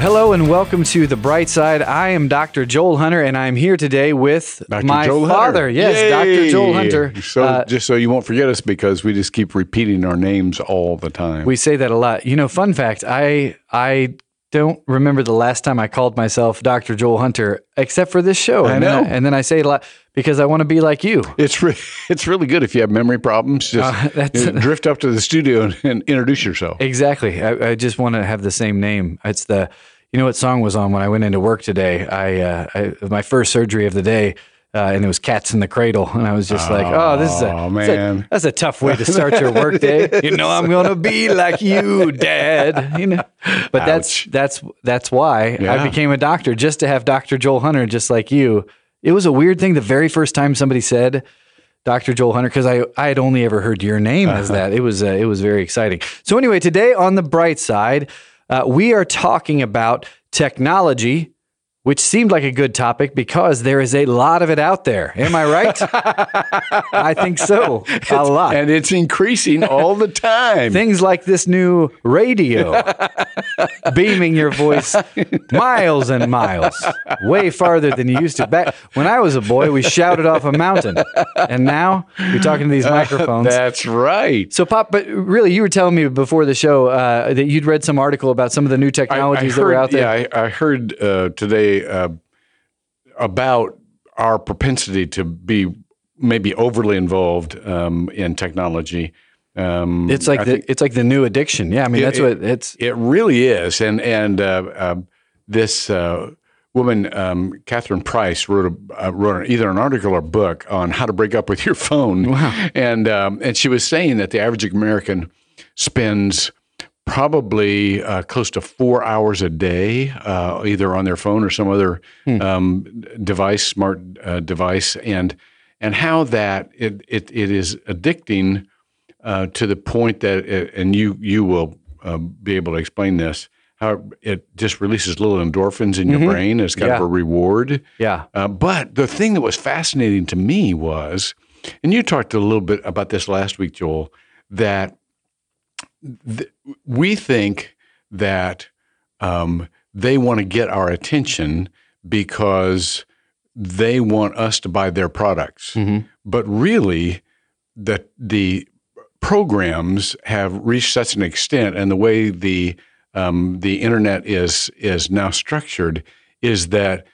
Hello and welcome to the Bright Side. I am Dr. Joel Hunter, and I'm here today with Dr. my Joel father. Hunter. Yes, Yay! Dr. Joel Hunter. So Uh, just so you won't forget us because we just keep repeating our names all the time. we say that a lot. You know, fun fact: I I don't remember the last time I called myself Dr. Joel Hunter, except for this show. I and Then know. I, and then I say it a lot because I want to be like you. it's re- it's really good if you have memory problems. Just Uh, that's- you know, drift up to the studio and, and introduce yourself. Exactly. I, I just want to have the same name. It's the, you know, what song was on when I went into work today. I, uh, I my first surgery of the day, uh, and it was "Cats in the Cradle," and I was just like, "Oh, this is a, Oh, it's a- that's a tough way to start your work day." you know, I'm gonna be like you, Dad. You know, but that's Ouch. that's that's why I became a doctor just to have Doctor Joel Hunter, just like you. It was a weird thing the very first time somebody said. Dr. Joel Hunter, because I, I had only ever heard your name as that. It was uh, it was very exciting. So anyway, today on the bright side, uh, we are talking about technology, which seemed like a good topic because there is a lot of it out there. Am I right? I think so. A lot. And it's increasing all the time. Things like this new radio, beaming your voice miles and miles, way farther than you used to. Back when I was a boy, we shouted off a mountain, and now you're talking to these microphones. That's right. So, Pop, but really, you were telling me before the show uh, that you'd read some article about some of the new technologies that were out there. Yeah, I, I heard uh, today uh, about our propensity to be maybe overly involved um, in technology. Um, It's like I the think it's like the new addiction. Yeah, I mean It- that's it- what it's. it really is, and and uh, uh, this uh, woman, um, Catherine Price, wrote a uh, wrote either an article or book on how to break up with your phone. Wow. And um, and she was saying that the average American spends probably uh, close to four hours a day, uh, either on their phone or some other um, device, smart uh, device, and and how that it it, it is addicting uh, to the point that, it, and you you will uh, be able to explain this, how it just releases little endorphins in your brain as kind of a reward. Yeah, Uh, but the thing that was fascinating to me was, and you talked a little bit about this last week, Joel, that th- we think that um, they want to get our attention because they want us to buy their products. Mhm. But really, the the programs have reached such an extent, and the way the um, the internet is is now structured is that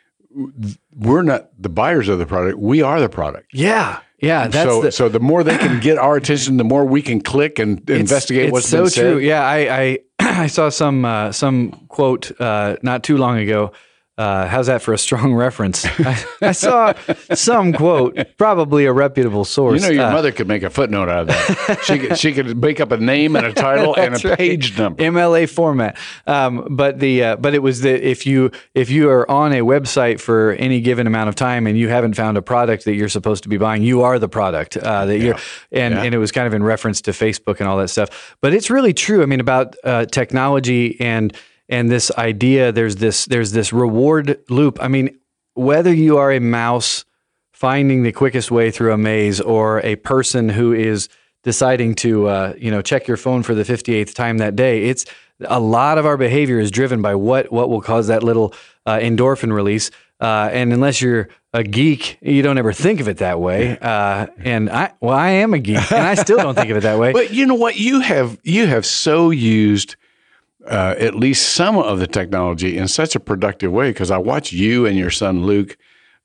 we're not the buyers of the product; we are the product. yeah, yeah. That's so, the, so the more they can get our attention, the more we can click and It's- investigate it's what's so been said. true. Yeah, I I, I saw some uh, some quote uh, not too long ago. Uh, how's that for a strong reference? I, I saw some quote, probably a reputable source. You know, your uh, mother could make a footnote out of that. she could, she could make up a name and a title and a right. page number. MLA format. Um, but the uh, but it was that if you if you are on a website for any given amount of time and you haven't found a product that you're supposed to be buying, you are the product uh, that you're. And Yeah. and it was kind of in reference to Facebook and all that stuff. But it's really true. I mean, about uh, technology and and this idea. There's this there's this reward loop. I mean, whether you are a mouse finding the quickest way through a maze or a person who is deciding to uh, you know check your phone for the 58th time that day it's a lot of our behavior is driven by what what will cause that little uh, endorphin release uh, and unless you're a geek you don't ever think of it that way uh, and I well I am a geek and I still don't think of it that way But you know what? You have you have so used uh, at least some of the technology in such a productive way because I watch you and your son Luke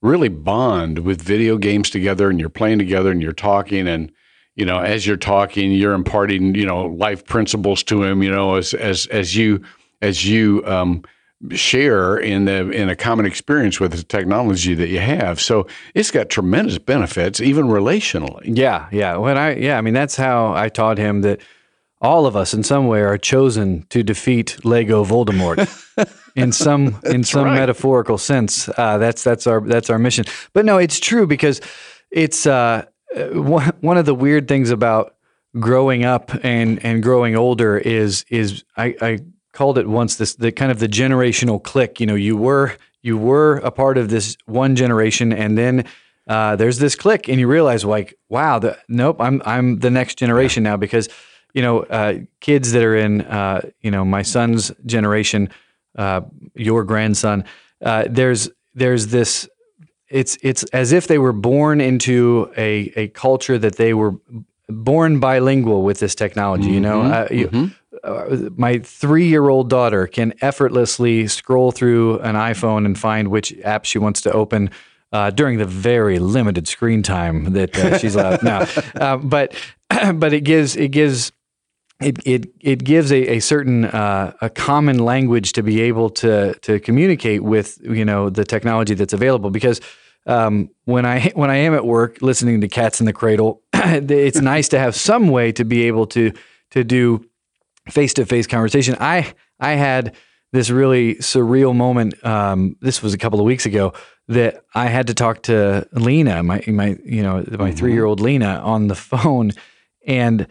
really bond with video games together, and you're playing together, and you're talking, and you know as you're talking, you're imparting you know life principles to him. You know as as as you as you um, share in the in a common experience with the technology that you have. So it's got tremendous benefits, even relationally. Yeah, yeah. When I yeah, I mean that's how I taught him that all of us in some way are chosen to defeat Lego Voldemort in some in some right. metaphorical sense. Uh, that's that's our that's our mission. But no, it's true because it's uh, uh, one one of the weird things about growing up and and growing older is is I, I called it once this the kind of the generational click. You know, you were you were a part of this one generation, and then uh, there's this click, and you realize like, wow, the, nope, I'm I'm the next generation now because you know uh, kids that are in uh, you know my son's generation. uh, your grandson. Uh, there's there's this. It's it's as if they were born into a a culture that they were born bilingual with this technology. You know, uh, you, uh, my three year old daughter can effortlessly scroll through an iPhone and find which app she wants to open. Uh, during the very limited screen time that uh, she's allowed now, uh, but but it gives it gives it it it gives a, a certain uh, a common language to be able to to communicate with you know the technology that's available because um, when I when I am at work listening to Cats in the Cradle, it's nice to have some way to be able to to do face to face conversation. I I had this really surreal moment. Um, this was a couple of weeks ago that I had to talk to Lena, my my you know my three year old Lena on the phone, and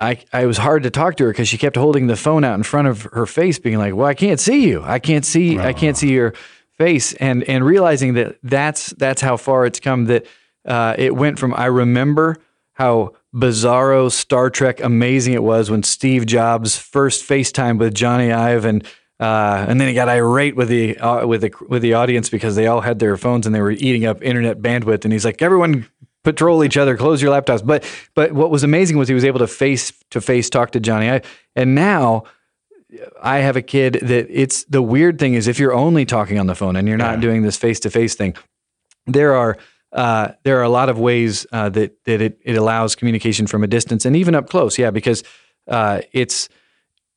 I I was hard to talk to her because she kept holding the phone out in front of her face, being like, "Well, I can't see you. I can't see. I can't see your face," and and realizing that that's that's how far it's come. That uh, it went from I remember how bizarro Star Trek amazing it was when Steve Jobs first FaceTime with Jony Ive and uh, and then he got irate with the uh, with the with the audience because they all had their phones and they were eating up internet bandwidth and he's like everyone patrol each other close your laptops. But but what was amazing was he was able to face to face talk to Jony. Ive and now I have a kid that it's the weird thing is if you're only talking on the phone and you're not doing this face to face thing there are uh, there are a lot of ways uh, that that it, it allows communication from a distance and even up close. Yeah, because uh, it's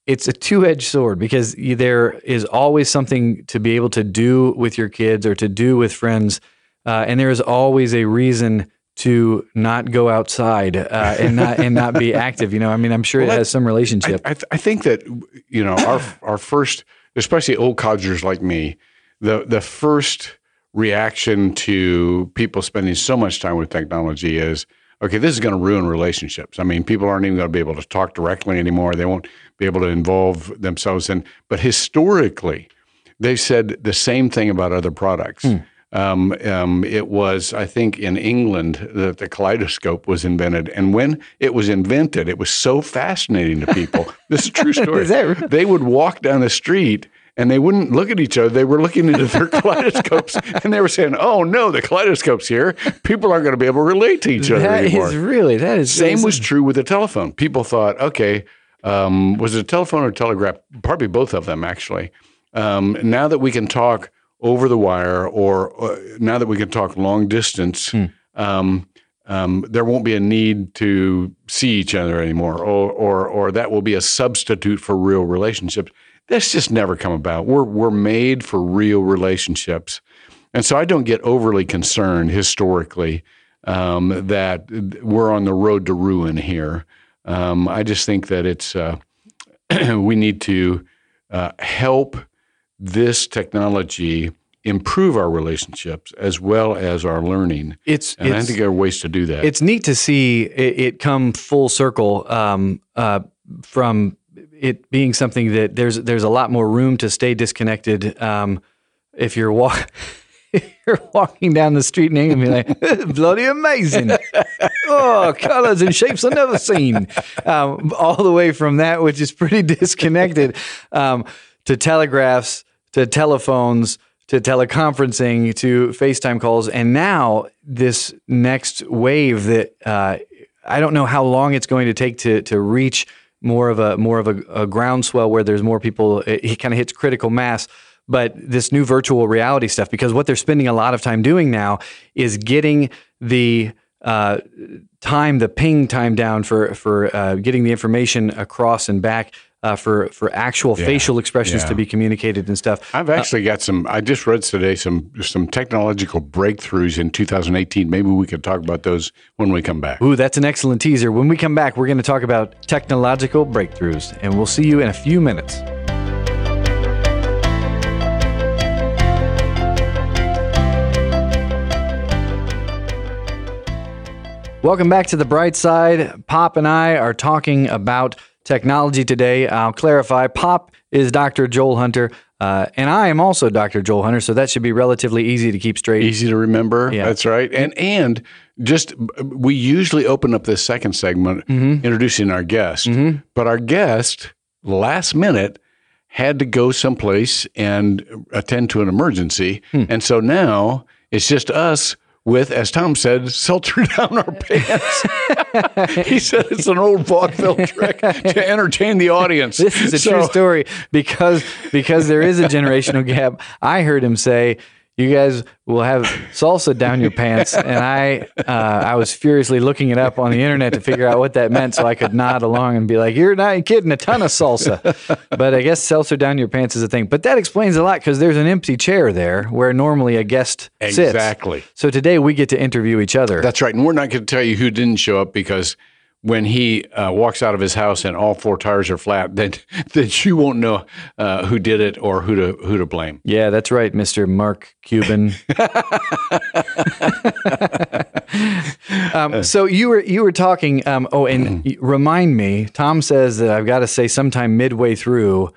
it's a two edged sword because there is always something to be able to do with your kids or to do with friends, uh, and there is always a reason to not go outside uh, and not and not be active. You know, I mean, I'm sure it has some relationship. I, th- I think that you know our our first, especially old codgers like me, the the first reaction to people spending so much time with technology is okay. This is going to ruin relationships. I mean, people aren't even going to be able to talk directly anymore. They won't be able to involve themselves in. But historically, they said the same thing about other products. Um, um, it was, I think, in England that the kaleidoscope was invented, and when it was invented, it was so fascinating to people. this is a true story. They would walk down the street. And they wouldn't look at each other. They were looking into their kaleidoscopes, and they were saying, "Oh no, the kaleidoscope's here. People aren't going to be able to relate to each other That anymore." is really that is Same was true with the telephone. People thought, okay, um, was it a telephone or telegraph? Probably both of them, actually. Um, now that we can talk over the wire, or uh, now that we can talk long distance, um, um, there won't be a need to see each other anymore, or, or or that will be a substitute for real relationships. That's just never come about. We're we're made for real relationships, and so I don't get overly concerned historically um, that we're on the road to ruin here. Um, I just think that it's uh, we need to uh, help this technology improve our relationships as well as our learning. it's And I think there are ways to do that. it's neat to see it, it come full circle um, uh, from it being something that there's there's a lot more room to stay disconnected um, if you're walk. You're walking down the street in England, and be like, bloody amazing. Oh, colors and shapes I've never seen. Um, all the way from that, which is pretty disconnected, um, to telegraphs, to telephones, to teleconferencing, to FaceTime calls. And now, this next wave that uh, I don't know how long it's going to take to, to reach more of a more of a, a groundswell where there's more people. It, it kind of hits critical mass. But this new virtual reality stuff, because what they're spending a lot of time doing now is getting the uh, time, the ping time down for for uh, getting the information across and back uh, for for actual facial expressions to be communicated and stuff. I've actually got some. I just read today some some technological breakthroughs in 2018. Maybe we could talk about those when we come back. Ooh, that's an excellent teaser. When we come back, we're going to talk about technological breakthroughs, and we'll see you in a few minutes. Welcome back to the bright side. Pop and I are talking about technology today. I'll clarify Pop is Dr. Joel Hunter, uh, and I am also Dr. Joel Hunter, so that should be relatively easy to keep straight. Easy to remember. Yeah. That's right. And and just we usually open up this second segment introducing our guest, but our guest last minute had to go someplace and attend to an emergency. Hmm. And so now it's just us with, as Tom said, seltzer down our pants. he said it's an old vaudeville trick to entertain the audience. This is a true story because because there is a generational gap. I heard him say, "You guys will have salsa down your pants," and I uh, I was furiously looking it up on the internet to figure out what that meant, so I could nod along and be like, "You're not kidding, a ton of salsa." But I guess salsa down your pants is a thing. But that explains a lot because there's an empty chair there where normally a guest sits. Exactly. So today we get to interview each other. That's right. And we're not going to tell you who didn't show up because when he uh, walks out of his house and all four tires are flat, then then you won't know uh, who did it or who to who to blame. Yeah, that's right, Mr. Mark Cuban. um, so you were you were talking. Um, oh, and remind me. Tom says that I've got to say sometime midway through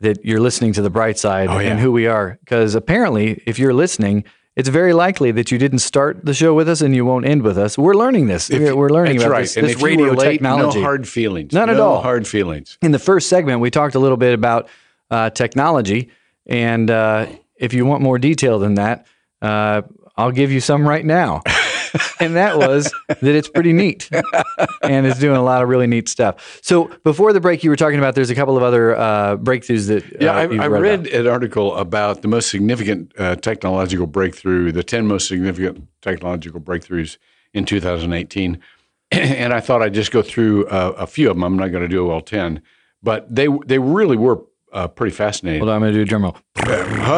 that you're listening to the bright side yeah. and who we are, because apparently, if you're listening. It's very likely that you didn't start the show with us and you won't end with us. We're learning this. We're, we're learning That's about right. this, and this if radio late, technology. no hard feelings. None at No all. hard feelings. In the first segment, we talked a little bit about uh, technology, and uh, if you want more detail than that, uh, I'll give you some right now. and that was that it's pretty neat, and it's doing a lot of really neat stuff. So before the break, you were talking about there's a couple of other uh, breakthroughs that Yeah, uh, I, you've I read, read an article about the most significant uh, technological breakthrough, the 10 most significant technological breakthroughs in 2018. and I thought I'd just go through uh, a few of them. I'm not going to do all 10, but they they really were uh, pretty fascinating. Hold on, I'm going to do a drum roll.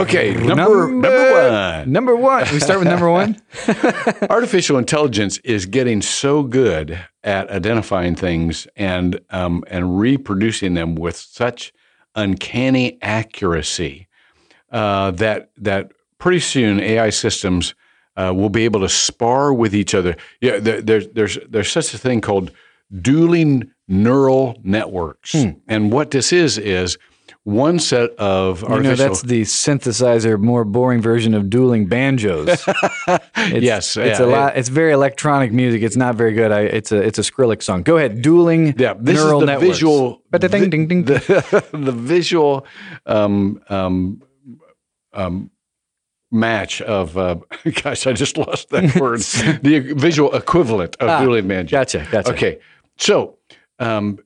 Okay, number, number one. Number one. We start with number one. Artificial intelligence is getting so good at identifying things and um, and reproducing them with such uncanny accuracy uh, that that pretty soon AI systems uh, will be able to spar with each other. Yeah, there, there's there's there's such a thing called dueling neural networks, and what this is is one set of Hmm. You know, that's the synthesizer, more boring version of dueling banjos. It's, Yes, it's yeah, a lot. It's very electronic music. It's not very good. I, it's a it's a Skrillex song. Go ahead, dueling Yeah, this neural is the networks. visual, Ba-da-ding, vi- ding, ding, ding. the, the visual um, um, um, match of. Uh, gosh, I just lost that word. the visual equivalent of Ah, dueling banjo. Gotcha, gotcha. Okay, so um,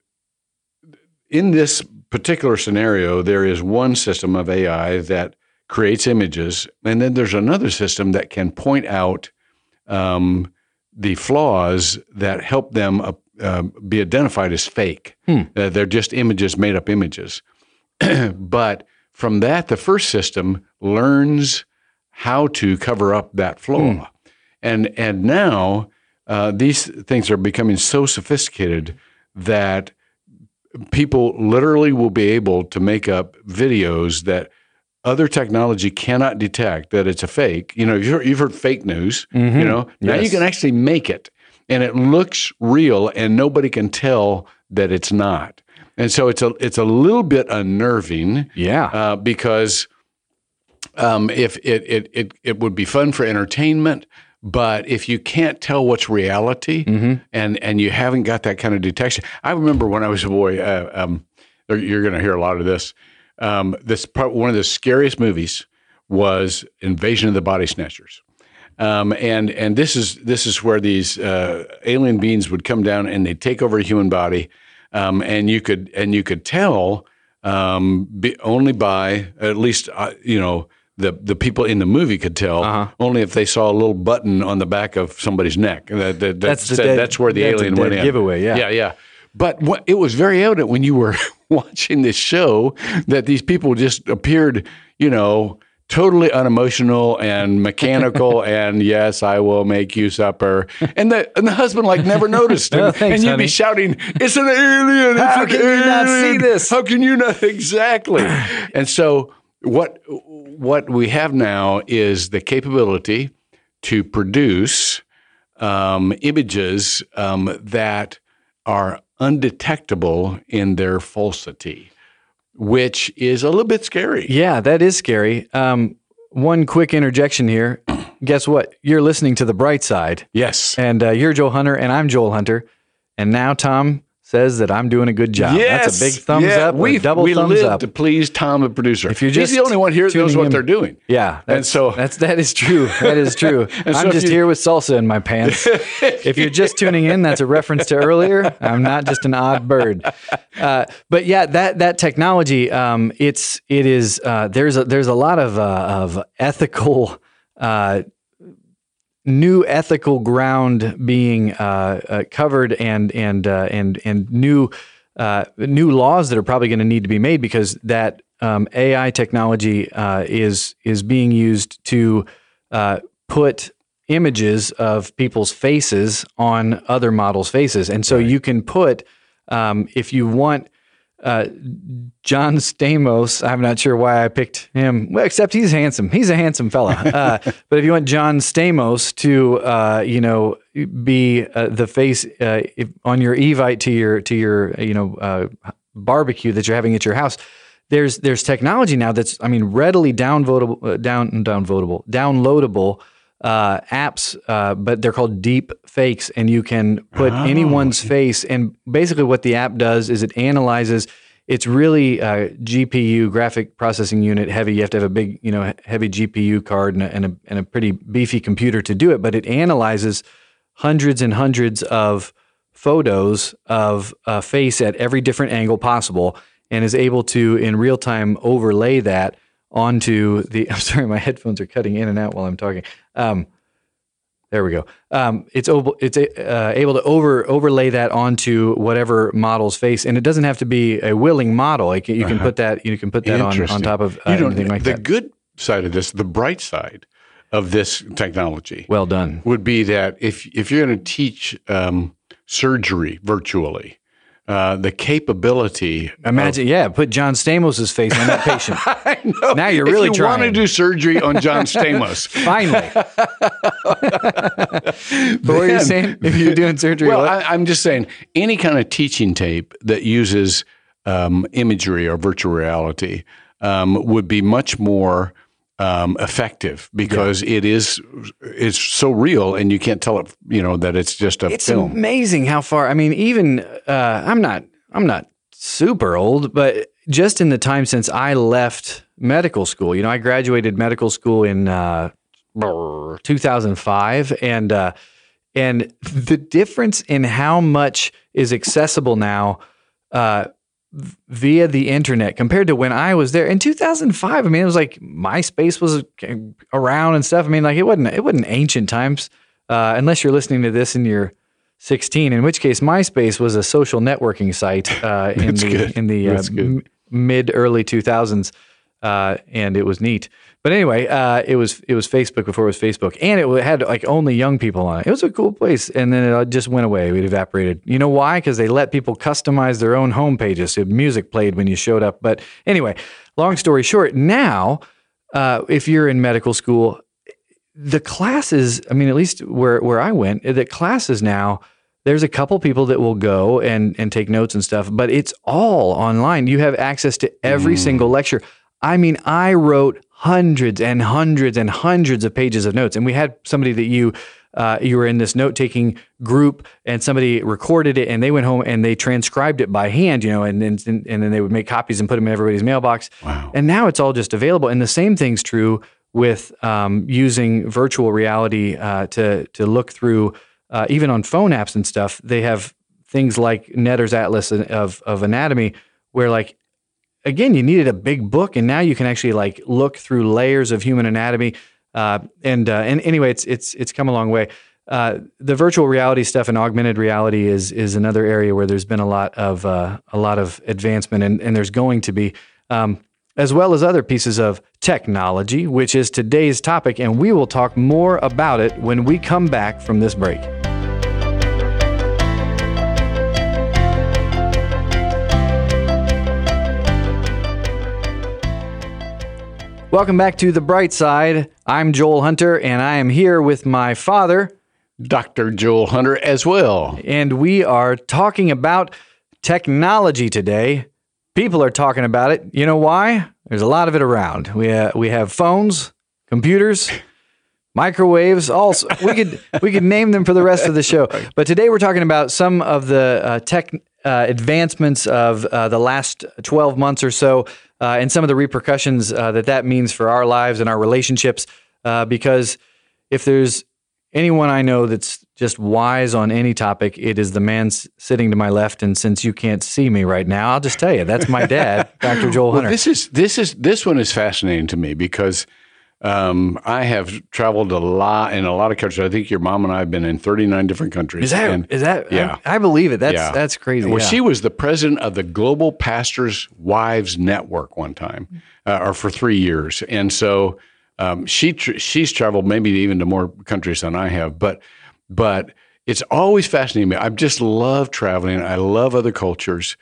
in this particular scenario, there is one system of AI that creates images, and then there's another system that can point out um, the flaws that help them uh, um, be identified as fake. Uh, they're just images, made up images. but from that, the first system learns how to cover up that flaw. And, and now uh, these things are becoming so sophisticated that people literally will be able to make up videos that other technology cannot detect that it's a fake. You know, you've heard, you've heard fake news. You know, now you can actually make it, and it looks real, and nobody can tell that it's not. And so it's a it's a little bit unnerving Yeah. uh, because um, if it, it it it would be fun for entertainment, but if you can't tell what's reality and and you haven't got that kind of detection, I remember when I was a boy. Uh, um, you're going to hear a lot of this. Um, this part, one of the scariest movies was Invasion of the Body Snatchers. Um, and and this is this is where these uh, alien beings would come down and they'd take over a human body, um, and you could and you could tell um, be, only by at least uh, you know the the people in the movie could tell Uh-huh. only if they saw a little button on the back of somebody's neck. That, that, that That's the said dead- that's where the that's alien went in. giveaway, yeah. yeah, yeah. But what, it was very evident when you were watching this show that these people just appeared, you know, totally unemotional and mechanical. and yes, I will make you supper. And the and the husband like never noticed him. Oh, thanks, and you'd honey. be shouting, "It's an alien! It's How an can you not see this?" How can you not exactly?" and so what what we have now is the capability to produce um, images um, that are undetectable in their falsity, which is a little bit scary. Yeah, that is scary. Um, one quick interjection here. Guess what? You're listening to the bright side, Yes. and uh, you're Joel Hunter, and I'm Joel Hunter. And now, Tom, says that I'm doing a good job. That's a big thumbs yeah, up. We double we thumbs live up. to please Tom, the producer. If you're He's the only one here that knows what in- they're doing. Yeah, that's, so- that's that is true. That is true. I'm if just you- here with salsa in my pants. if you're just tuning in, that's a reference to earlier. I'm not just an odd bird. Uh, but yeah, that that technology, um, it's it is uh, there's a, there's a lot of uh, of ethical. New ethical ground being uh, uh, covered and and uh, and and new uh, new laws that are probably going to need to be made because that um, AI technology uh, is is being used to uh, put images of people's faces on other models' faces, and so you can put um, if you want. Uh, John Stamos. I'm not sure why I picked him. Well, except he's handsome. He's a handsome fella. Uh, but if you want John Stamos to, uh, you know, be uh, the face uh, if, on your Evite to your to your you know uh, barbecue that you're having at your house, there's there's technology now that's I mean readily downvotable, uh, down downvotable, downloadable uh, apps, uh, but they're called deep fakes, and you can put anyone's face. And basically, what the app does is it analyzes. It's really uh, GPU graphic processing unit heavy. You have to have a big, you know, heavy GPU card and a, and a, and a pretty beefy computer to do it. But it analyzes hundreds and hundreds of photos of a face at every different angle possible, and is able to in real time overlay that onto the. I'm sorry, my headphones are cutting in and out while I'm talking. Um, there we go. Um, it's able, it's uh, able to over overlay that onto whatever model's face, and it doesn't have to be a willing model. Like you can put that you can put that on, on top of uh, anything like the that. The good side of this, the bright side of this technology Well done. would be that if if you're going to teach um, surgery virtually, uh, the capability. Imagine, yeah, put John Stamos' face on that patient. I know. Now you're if really you want to do surgery on John Stamos. Finally. but what are you saying? If you're doing surgery, Well, what? I, I'm just saying any kind of teaching tape that uses um, imagery or virtual reality um, would be much more um, effective because it is it's so real and you can't tell it you know that it's just a film. it's film. amazing how far. I mean, even uh, I'm not I'm not super old, but just in the time since I left medical school, you know, I graduated medical school in uh, 2005, and uh, and the difference in how much is accessible now. Via the internet compared to when I was there in 2005. I mean, it was like MySpace was around and stuff. I mean, like it wasn't it wasn't ancient times, uh, unless you're listening to this and you're 16. In which case, MySpace was a social networking site uh, in the in the uh, That's m- mid early 2000s, uh, and it was neat. But anyway, uh, it was it was Facebook before it was Facebook, and it had like only young people on it. It was a cool place, and then it just went away. It evaporated. You know why? Because they let people customize their own home pages. So music played when you showed up. But anyway, long story short, now uh, if you're in medical school, the classes. I mean, at least where where I went, the classes now. There's a couple people that will go and and take notes and stuff, but it's all online. You have access to every single lecture. I mean, I wrote hundreds and hundreds and hundreds of pages of notes, and we had somebody that you uh, you were in this note taking group, and somebody recorded it, and they went home and they transcribed it by hand, you know, and then and, and then they would make copies and put them in everybody's mailbox. Wow. And now it's all just available, and the same thing's true with um, using virtual reality uh, to to look through, uh, even on phone apps and stuff. They have things like Netter's Atlas of of anatomy, where like again, you needed a big book, and now you can actually like look through layers of human anatomy. Uh, and uh, and anyway, it's it's it's come a long way. Uh, the virtual reality stuff and augmented reality is is another area where there's been a lot of uh, a lot of advancement, and, and there's going to be, um, as well as other pieces of technology, which is today's topic, and we will talk more about it when we come back from this break. Welcome back to the bright side. I'm Joel Hunter, and I am here with my father, Dr. Joel Hunter as well. and we are talking about technology today. People are talking about it. You know why? There's a lot of it around. We uh, we have phones, computers, microwaves. Also, we could we could name them for the rest of the show. But today we're talking about some of the uh, tech uh, advancements of uh, the last 12 months or so, uh, and some of the repercussions uh, that that means for our lives and our relationships. Uh, because if there's anyone I know that's just wise on any topic, it is the man s- sitting to my left. And since you can't see me right now, I'll just tell you that's my dad, Dr. Joel Hunter. This is this is this one is fascinating to me because um, I have traveled a lot in a lot of countries. I think your mom and I have been in 39 different countries. Is that And- is that? yeah. I, I believe it. That's Yeah. that's crazy. Well, yeah. she was the president of the Global Pastors Wives Network one time, uh, or for three years, and so um, she tr- she's traveled maybe even to more countries than I have. But but it's always fascinating me. I just love traveling. I love other cultures,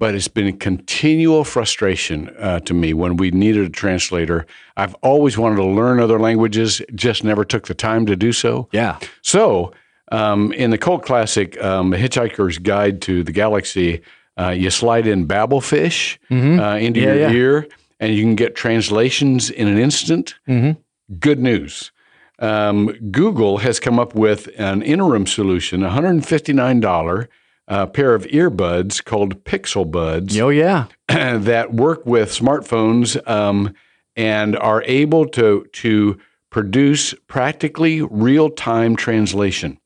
but it's been a continual frustration uh, to me when we needed a translator. I've always wanted to learn other languages, just never took the time to do so. yeah. So, um, in the cult classic, um, Hitchhiker's Guide to the Galaxy, uh, you slide in Babelfish uh, into Mm-hmm. Yeah, your yeah. ear, and you can get translations in an instant. Mm-hmm. Good news. Um, Google has come up with an interim solution, $159 uh, pair of earbuds called Pixel Buds Oh yeah. that work with smartphones um, and are able to to produce practically real time translation.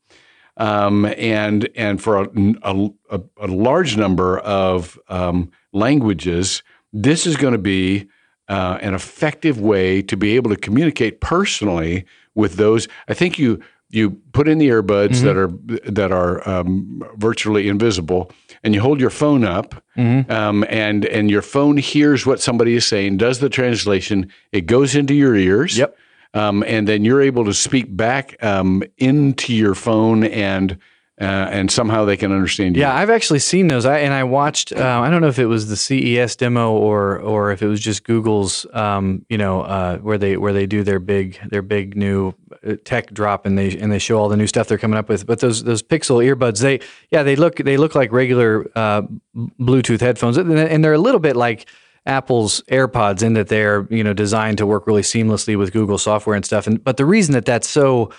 Um, and and for a, a, a- a large number of um, languages, this is going to be uh, an effective way to be able to communicate personally with those. I think you you put in the earbuds that are that are um, virtually invisible, and you hold your phone up, um, and and your phone hears what somebody is saying, does the translation. It goes into your ears. Yep. Um, and then you're able to speak back um, into your phone, and uh, and somehow they can understand you. Yeah, I've actually seen those. I and I watched. Uh, I don't know if it was the CES demo or or if it was just Google's. Um, you know, uh, where they where they do their big their big new uh, tech drop and they and they show all the new stuff they're coming up with. But those those Pixel earbuds, they yeah they look they look like regular uh, Bluetooth headphones, and they're a little bit like. Apple's AirPods in that they're you know designed to work really seamlessly with Google software and stuff. And but the reason that that's so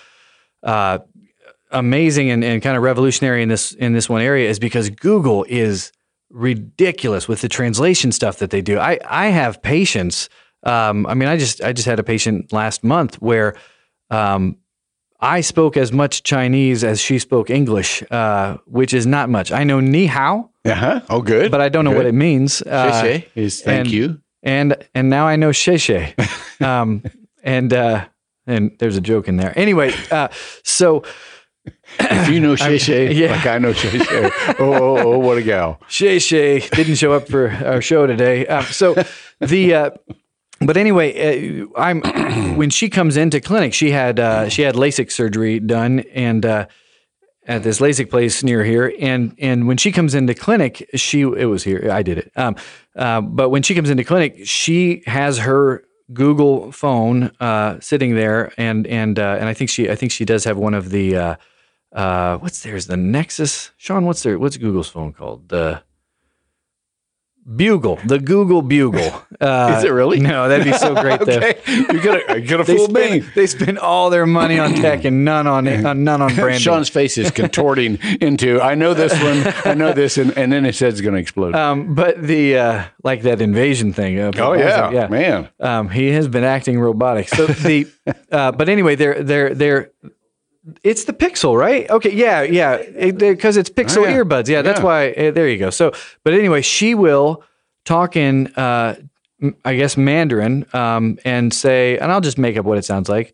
uh, amazing and, and kind of revolutionary in this in this one area is because Google is ridiculous with the translation stuff that they do. I I have patience. Um, I mean, I just I just had a patient last month where um, I spoke as much Chinese as she spoke English, uh, which is not much. I know ni hao, Uh-huh. Oh, good. but I don't know what it means. Uh, xie is thank and- you. and and now I know Shay Shay. Um, and uh, and there's a joke in there. Anyway, uh, so If you know Shay Shay, yeah. like I know Shay Shay, oh, oh, oh, what a gal. Shay Shay didn't show up for our show today. Um, so the uh, but anyway, uh, I'm when she comes into clinic, she had uh, she had LASIK surgery done and uh, at this LASIK place near here, and and when she comes into clinic, she it was here. I did it. Um, uh, but when she comes into clinic, she has her Google phone uh, sitting there, and and uh, and I think she I think she does have one of the. Uh, what's theirs? The Nexus. Sean, what's their what's Google's phone called? The Bugle, the Google Bugle. Uh, Is it really? No, that'd be so great. Okay, you could have could have They fooled me. spend, they spend all their money on tech and none on uh, none on branding. Sean's face is contorting into I know this one, I know this, and, and then his head's going to explode. um, but the uh, like that invasion thing. Uh, oh yeah, yeah. man. Um, he has been acting robotic. So the, uh, but anyway, they're they're they're. It's the Pixel, right? Okay, yeah, yeah, because it's Pixel Oh, yeah. earbuds. Yeah, that's Yeah. why. Uh, there you go. So, but anyway, she will talk in, uh, I guess Mandarin, um, and say, and I'll just make up what it sounds like.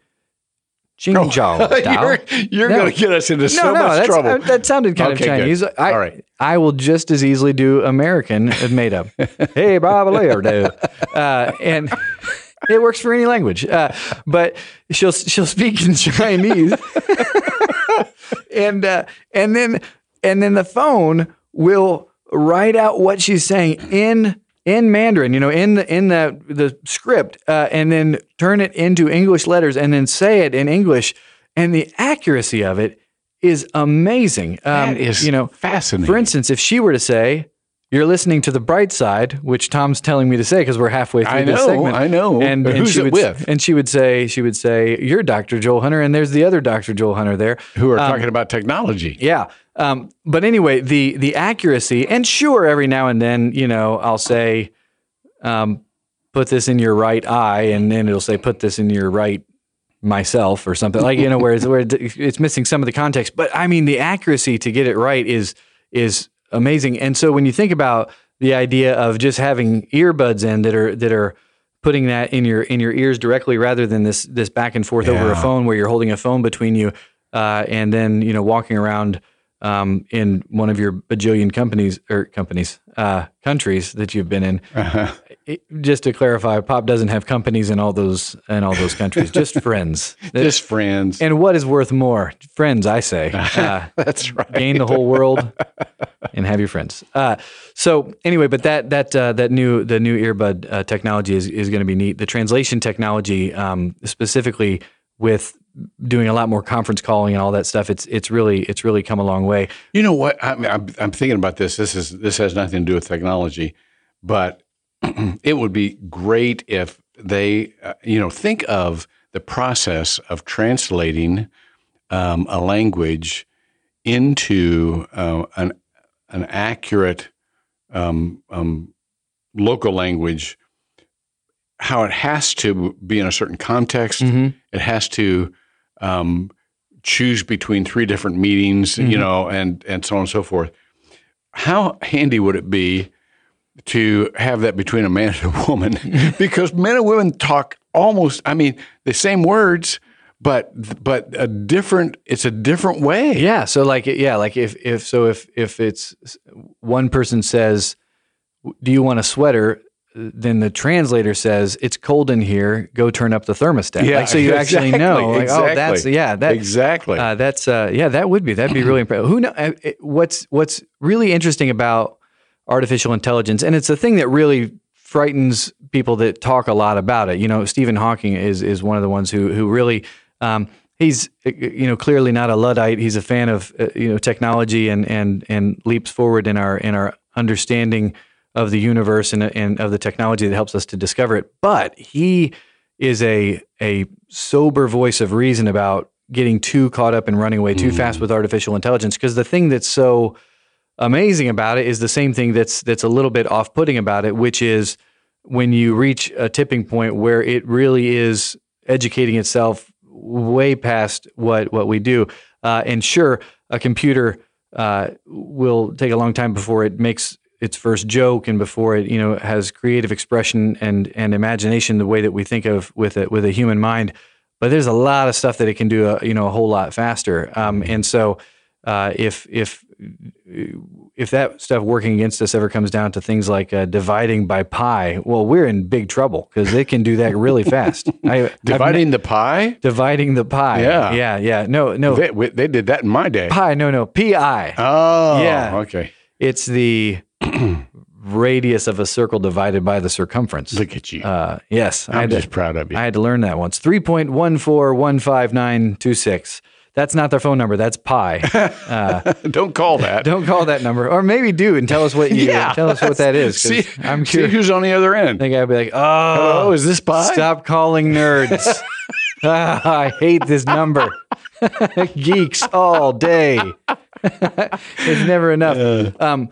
Jing Oh. you're you're No. going to get us into so no, no, much trouble. uh, that sounded kind Okay, of good. Chinese. I, All right. I will just as easily do American made up. hey, Bob Lairdo. Uh, and it works for any language. Uh, but she'll she'll speak in Chinese, and uh, and then and then the phone will write out what she's saying in in Mandarin, you know, in the in the the script, uh, and then turn it into English letters, and then say it in English, and the accuracy of it is amazing. Um, that is you know, fascinating. for instance, if she were to say, you're listening to the bright side, which Tom's telling me to say because we're halfway through I this segment. I know. And, and who's she it would, with? And she would say, she would say, "You're Dr. Joel Hunter, and there's the other Dr. Joel Hunter there." Who are talking about technology? Yeah. Um, but anyway, the the accuracy, and sure, every now and then, you know, I'll say, um, "Put this in your right eye," and then it'll say, "Put this in your right." myself or something like you know where it's, where it's missing some of the context but i mean the accuracy to get it right is is amazing and so when you think about the idea of just having earbuds in that are that are putting that in your in your ears directly rather than this this back and forth over a phone where you're holding a phone between you uh, and then you know walking around um, in one of your bajillion companies or companies uh, countries that you've been in. Uh-huh. It- just to clarify, Pop doesn't have companies in all those in all those countries, just friends. Just friends. and what is worth more, friends? I say. Uh, That's right. gain the whole world and have your friends. Uh, so anyway, but that that uh, that new the new earbud uh, technology is is going to be neat. The translation technology, um, specifically with doing a lot more conference calling and all that stuff, it's it's really it's really come a long way. You know what? I I'm, I'm thinking about this. This is this has nothing to do with technology, but it would be great if they, uh, you know, think of the process of translating um, a language into uh, an an accurate um, um, local language. How it has to be in a certain context. It has to um, choose between three different meetings, you know, and and so on and so forth. How handy would it be to have that between a man and a woman? because men and women talk almost, I mean, the same words, but but a different. It's a different way. Yeah. So like yeah, like if if so if if it's one person says, "Do you want a sweater?" Then the translator says, "It's cold in here. Go turn up the thermostat." Yeah, like, so you actually know. Like, exactly. Oh, that's yeah. That exactly. Uh, that's uh, yeah, that would be that'd be really impressive. Who know uh, what's what's really interesting about artificial intelligence, and it's a thing that really frightens people that talk a lot about it. You know, Stephen Hawking is is one of the ones who who really um, he's uh, you know clearly not a luddite. He's a fan of uh, you know technology and and and leaps forward in our in our understanding of the universe and and of the technology that helps us to discover it. But he is a a sober voice of reason about getting too caught up and running away too fast with artificial intelligence because the thing that's so amazing about it is the same thing that's that's a little bit off-putting about it which is when you reach a tipping point where it really is educating itself way past what what we do. Uh, and sure a computer uh, will take a long time before it makes its first joke and before it you know has creative expression and and imagination the way that we think of with a with a human mind. But there's a lot of stuff that it can do uh, you know a whole lot faster. Um, and so uh, if if if that stuff working against us ever comes down to things like uh, dividing by pi, well, we're in big trouble because they can do that really fast. I, dividing I've, the pie? Dividing the pie. Yeah. Yeah. Yeah. No, no. They, they did that in my day. Pi. No, no. Pi. Oh, yeah. Okay. It's the radius of a circle divided by the circumference. Look at you. Uh, yes. I'm just to, proud of you. I had to learn that once. 3.1415926. That's not their phone number. That's pi. Don't call that. Don't call that number, or maybe do and tell us what you tell us what that is. See, I'm see curious. who's on the other end. I think I'd be like, oh, Oh, is this pie? stop calling nerds. Ah, I hate this number. Geeks all day. it's never enough. Um,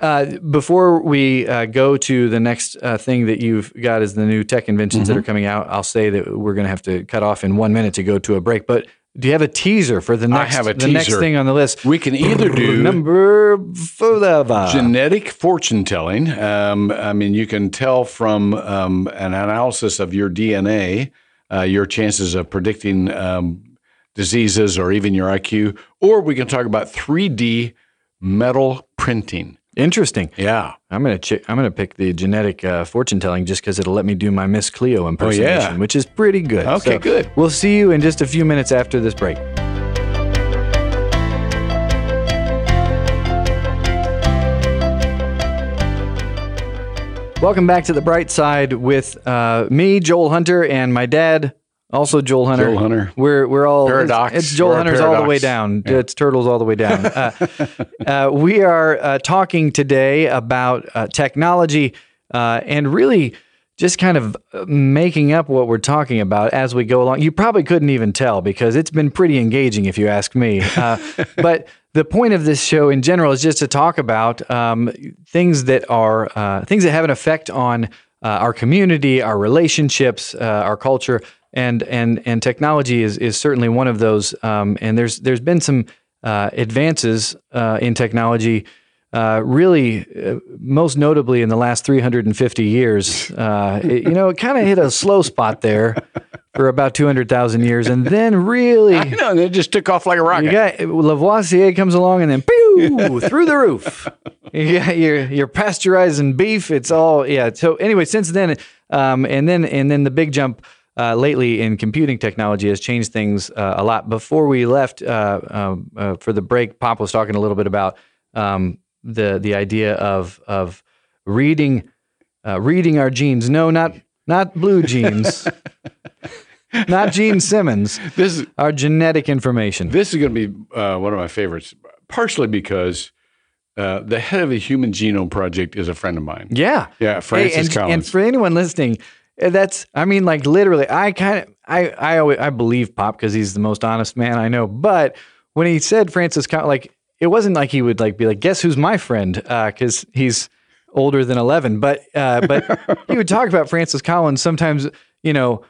uh, before we uh, go to the next uh, thing that you've got is the new tech inventions Mm-hmm. that are coming out, I'll say that we're going to have to cut off in one minute to go to a break. But do you have a teaser for the next, I have a the next thing on the list? We can either do number four. genetic fortune telling. Um, I mean, you can tell from um, an analysis of your DNA uh, your chances of predicting um, diseases or even your IQ, or we can talk about 3D metal printing. Interesting. Yeah. I'm gonna ch- I'm gonna pick the genetic uh, fortune telling just because it'll let me do my Miss Cleo impersonation, which is pretty good. Okay, So good. We'll see you in just a few minutes after this break. Welcome back to the bright side with uh, me, Joel Hunter, and my dad, Also, Joel Hunter. Joel Hunter. We're we're all Paradox. It's, it's Joel Hunter's all the way down. It's turtles all the way down. Uh, uh, we are uh, talking today about uh, technology uh, and really just kind of uh, making up what we're talking about as we go along. You probably couldn't even tell because it's been pretty engaging, if you ask me. Uh, but the point of this show in general is just to talk about um, things that are uh, things that have an effect on uh, our community, our relationships, uh, our culture, and and and technology is is certainly one of those. Um, and there's there's been some uh, advances uh, in technology. Uh, really, uh, most notably in the last 350 years, uh, it- you know, it kind of hit a slow spot there for about 200,000 years, and then really, I know. They just took off like a rocket. you got Lavoisier comes along and then pew through the roof. You got your your pasteurizing beef. It's all yeah. So anyway, since then, um, and then and then the big jump uh, lately in computing technology has changed things uh, a lot. Before we left uh, um, uh, for the break, Pop was talking a little bit about um, the the idea of of reading uh, reading our genes. No, not not blue jeans. Not Gene Simmons, This is our genetic information. this is going to be uh, one of my favorites, partially because uh, the head of the Human Genome Project is a friend of mine. Yeah. Yeah, Francis and, Collins. And for anyone listening, uh, that's I mean, like literally, I kind of I I always I believe Pop because he's the most honest man I know. But when he said Francis, Collins, like it wasn't like he would like be like, guess who's my friend? Because he's older than eleven. But uh, but he would talk about Francis Collins sometimes, you know,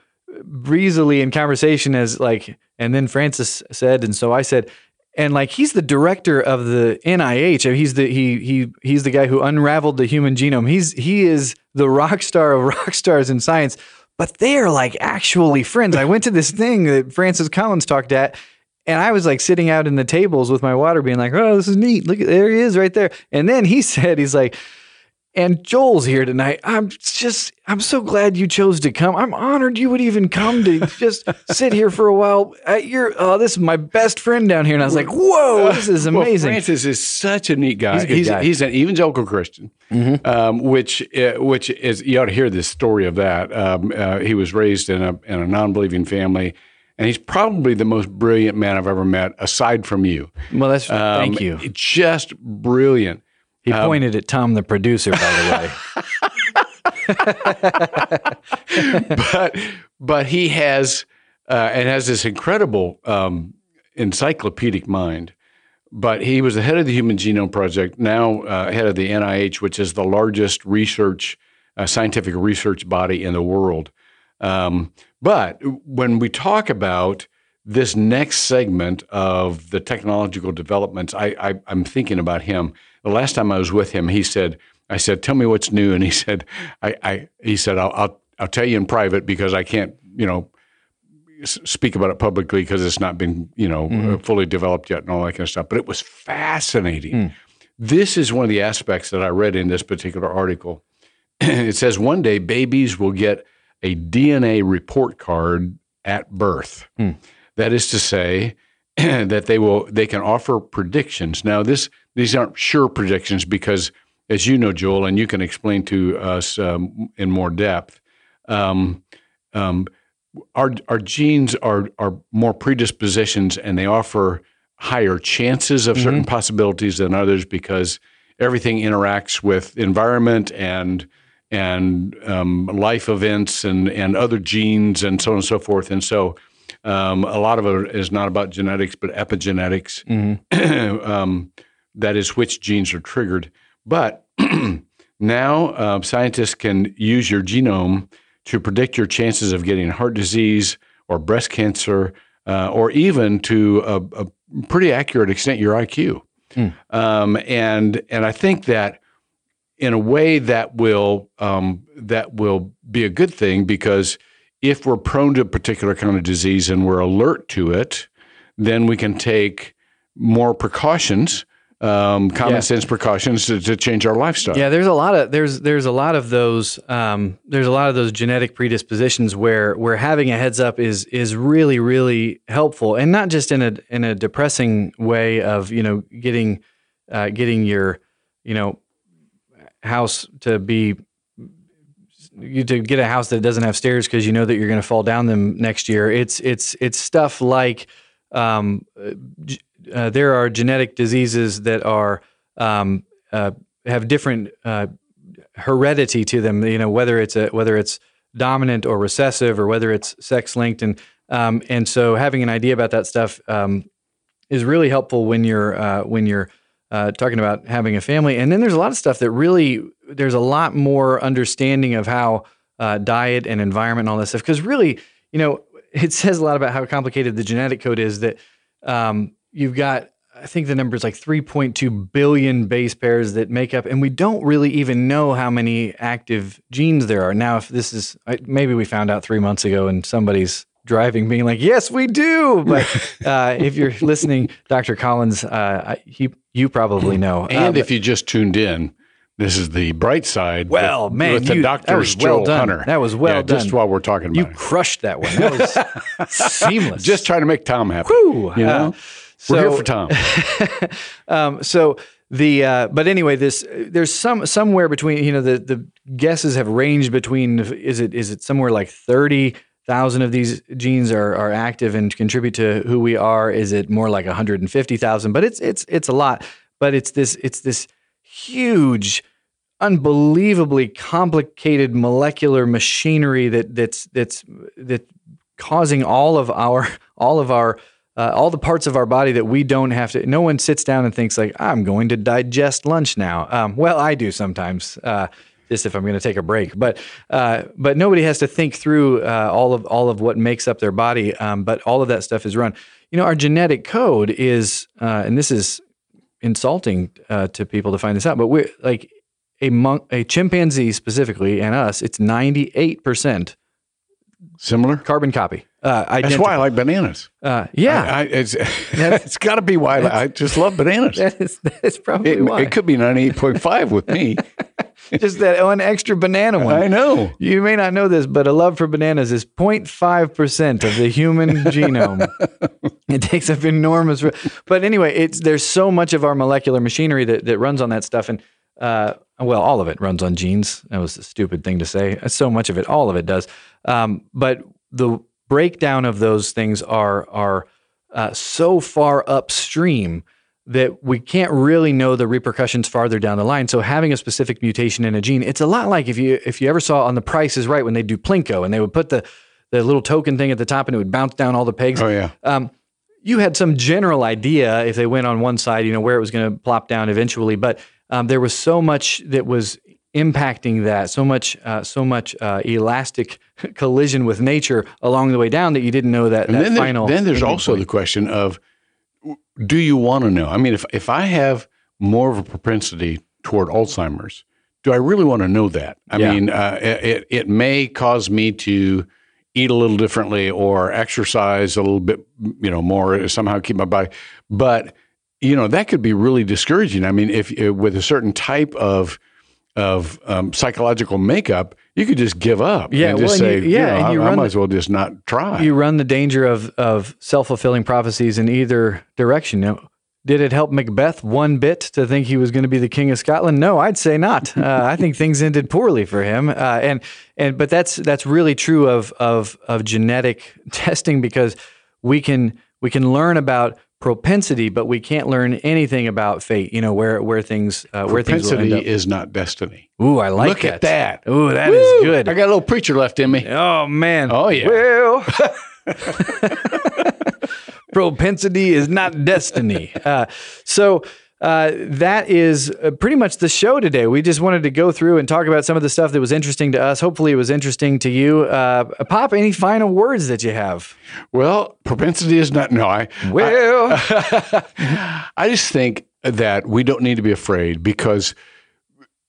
breezily in conversation as like, and then Francis said, and so I said. And like he's the director of the NIH. He's the he he he's the guy who unraveled the human genome. He's he is the rock star of rock stars in science. But they are like actually friends. I went to this thing that Francis Collins talked at, and I was like sitting out in the tables with my water, being like, "Oh, this is neat. Look, there he is right there." And then he said, "He's like." And Joel's here tonight. I'm just, I'm so glad you chose to come. I'm honored you would even come to just sit here for a while. Uh, you're, oh, this is my best friend down here. And I was like, whoa, this is Well, amazing. Francis is such a neat guy. He's a good guy. Mm-hmm. he's an evangelical Christian, um, which uh, which is you ought to hear this story of that. Um, uh, he was raised in a in a non-believing family, and he's probably the most brilliant man I've ever met, aside from you. well, that's, thank Um, you. Just brilliant. He pointed at Tom, the producer, by the way. but but he has uh, and has this incredible um, encyclopedic mind. But he was the head of the Human Genome Project, now uh, head of the NIH, which is the largest research uh, scientific research body in the world. Um, but when we talk about this next segment of the technological developments, I, I, I'm thinking about him. The last time I was with him, he said, "I said, tell me what's new," and he said, "I, I he said, I'll, I'll I'll tell you in private because I can't, you know." Speak about it publicly because it's not been, you know, uh, fully developed yet and all that kind of stuff. But it was fascinating. This is one of the aspects that I read in this particular article. it says one day babies will get a DNA report card at birth. That is to say that they will they can offer predictions. Now this these aren't sure predictions because as you know Joel and you can explain to us um, in more depth um, um, our our genes are are more predispositions and they offer higher chances of certain possibilities than others because everything interacts with environment and and um, life events and and other genes and so on and so forth and so um, a lot of it is not about genetics but epigenetics. Um, that is which genes are triggered. But now uh, scientists can use your genome to predict your chances of getting heart disease or breast cancer, uh, or even to a, a pretty accurate extent your IQ. Um, and and I think that in a way that will um, that will be a good thing because if we're prone to a particular kind of disease and we're alert to it, then we can take more precautions, um, common Yeah. sense precautions to, to change our lifestyle. Yeah, there's a lot of there's there's a lot of those um, there's a lot of those genetic predispositions where where having a heads up is is really really helpful, and not just in a in a depressing way of you know getting uh, getting your you know house to be you to get a house that doesn't have stairs because you know that you're going to fall down them next year. It's it's it's stuff like um, uh, there are genetic diseases that are um, uh, have different uh, heredity to them. You know whether it's a whether it's dominant or recessive or whether it's sex linked and um, and so having an idea about that stuff um, is really helpful when you're uh, when you're uh, talking about having a family. And then there's a lot of stuff that really there's a lot more understanding of how uh, diet and environment and all that stuff. Because really, you know, it says a lot about how complicated the genetic code is. That um, you've got, I think the number is like 3.2 billion base pairs that make up, and we don't really even know how many active genes there are. Now, if this is maybe we found out three months ago, and somebody's driving, being like, "Yes, we do." But uh, if you're listening, Dr. Collins, uh, he you probably know. And uh, if you just tuned in, this is the bright side. Well, with, man, with the you, doctor's that well done. Hunter. That was well yeah, done. Just while we're talking about you it. crushed that one. That was seamless. just trying to make Tom happy. Whew. You know, Uh, we're here for Tom. um, so the uh, but anyway, this there's some somewhere between you know the the guesses have ranged between is it is it somewhere like thirty thousand of these genes are are active and contribute to who we are? Is it more like one hundred and fifty thousand? But it's it's it's a lot. But it's this it's this huge unbelievably complicated molecular machinery that that's that's that causing all of our all of our uh, all the parts of our body that we don't have to. No one sits down and thinks like, "I'm going to digest lunch now." Um, well, I do sometimes, uh, just if I'm going to take a break. But uh, but nobody has to think through uh, all of all of what makes up their body. Um, but all of that stuff is run. You know, our genetic code is, uh, and this is insulting uh, to people to find this out. But we're like a monk, a chimpanzee specifically, and us. It's 98 percent Similar. carbon copy. Uh, That's why I like bananas. Uh, yeah. I, I, it's it's got to be why I, I just love bananas. That is, that is probably It, why. it could be ninety eight point five with me. Just that one extra banana one. I know. You may not know this, but a love for bananas is 0.5% of the human genome. It takes up enormous. But anyway, it's there's so much of our molecular machinery that, that runs on that stuff. And uh, well, all of it runs on genes. That was a stupid thing to say. So much of it, all of it does. Um, but the breakdown of those things are are uh, so far upstream that we can't really know the repercussions farther down the line. So having a specific mutation in a gene, it's a lot like if you if you ever saw on The Price is Right when they do Plinko and they would put the the little token thing at the top and it would bounce down all the pegs. Oh yeah. Um, you had some general idea if they went on one side, you know, where it was going to plop down eventually, but um, there was so much that was impacting that, so much, uh, so much uh, elastic collision with nature along the way down that you didn't know that, And that then, there- final. then there's also point. the question of do you want to know? I mean, if, if I have more of a propensity toward Alzheimer's, do I really want to know that? I Yeah. mean, uh, it, it may cause me to eat a little differently or exercise a little bit, you know, more, somehow keep my body. But, you know, that could be really discouraging. I mean, if uh, with a certain type of, of um, psychological makeup, you could just give up Yeah, and well, just say, you- yeah, you know, and I, you I run might the- as well just not try. you run the danger of of self fulfilling prophecies in either direction. You know, did it help Macbeth one bit to think he was going to be the king of Scotland? No, I'd say not. Uh, I think things ended poorly for him. Uh, and and but that's that's really true of of of genetic testing because we can we can learn about propensity, but we can't learn anything about fate. You know where where things uh, where things Propensity is not destiny. Ooh, I like that. Look that. at that. Ooh, that is Woo! good. I got a little preacher left in me. Oh man. Oh, yeah. Well, propensity is not destiny. Uh, so uh, that is uh, pretty much the show today. We just wanted to go through and talk about some of the stuff that was interesting to us. Hopefully, it was interesting to you. Uh, Pop, any final words that you have? Well, propensity is not. No, I. Well, I just think that we don't need to be afraid because,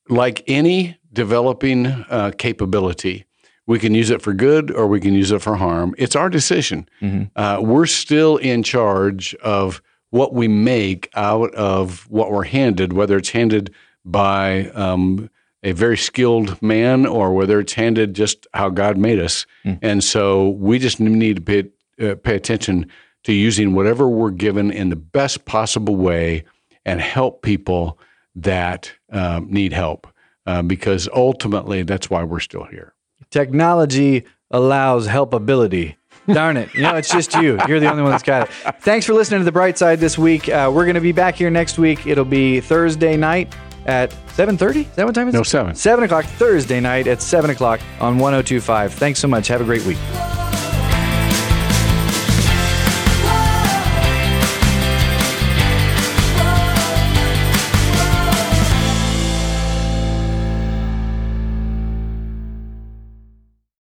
like any developing uh, capability, we can use it for good or we can use it for harm. It's our decision. Uh, we're still in charge of what we make out of what we're handed, whether it's handed by um, a very skilled man or whether it's handed just how God made us. And so we just need to pay, uh, pay attention to using whatever we're given in the best possible way and help people that um, need help. Uh, because ultimately, that's why we're still here. Technology allows helpability. Darn it. You know, it's just you. You're the only one that's got it. Thanks for listening to The Bright Side this week. Uh, we're going to be back here next week. It'll be Thursday night at 7.30. Is that what time it is? No, 7. 7 o'clock Thursday night at 7 o'clock on 1025. Thanks so much. Have a great week.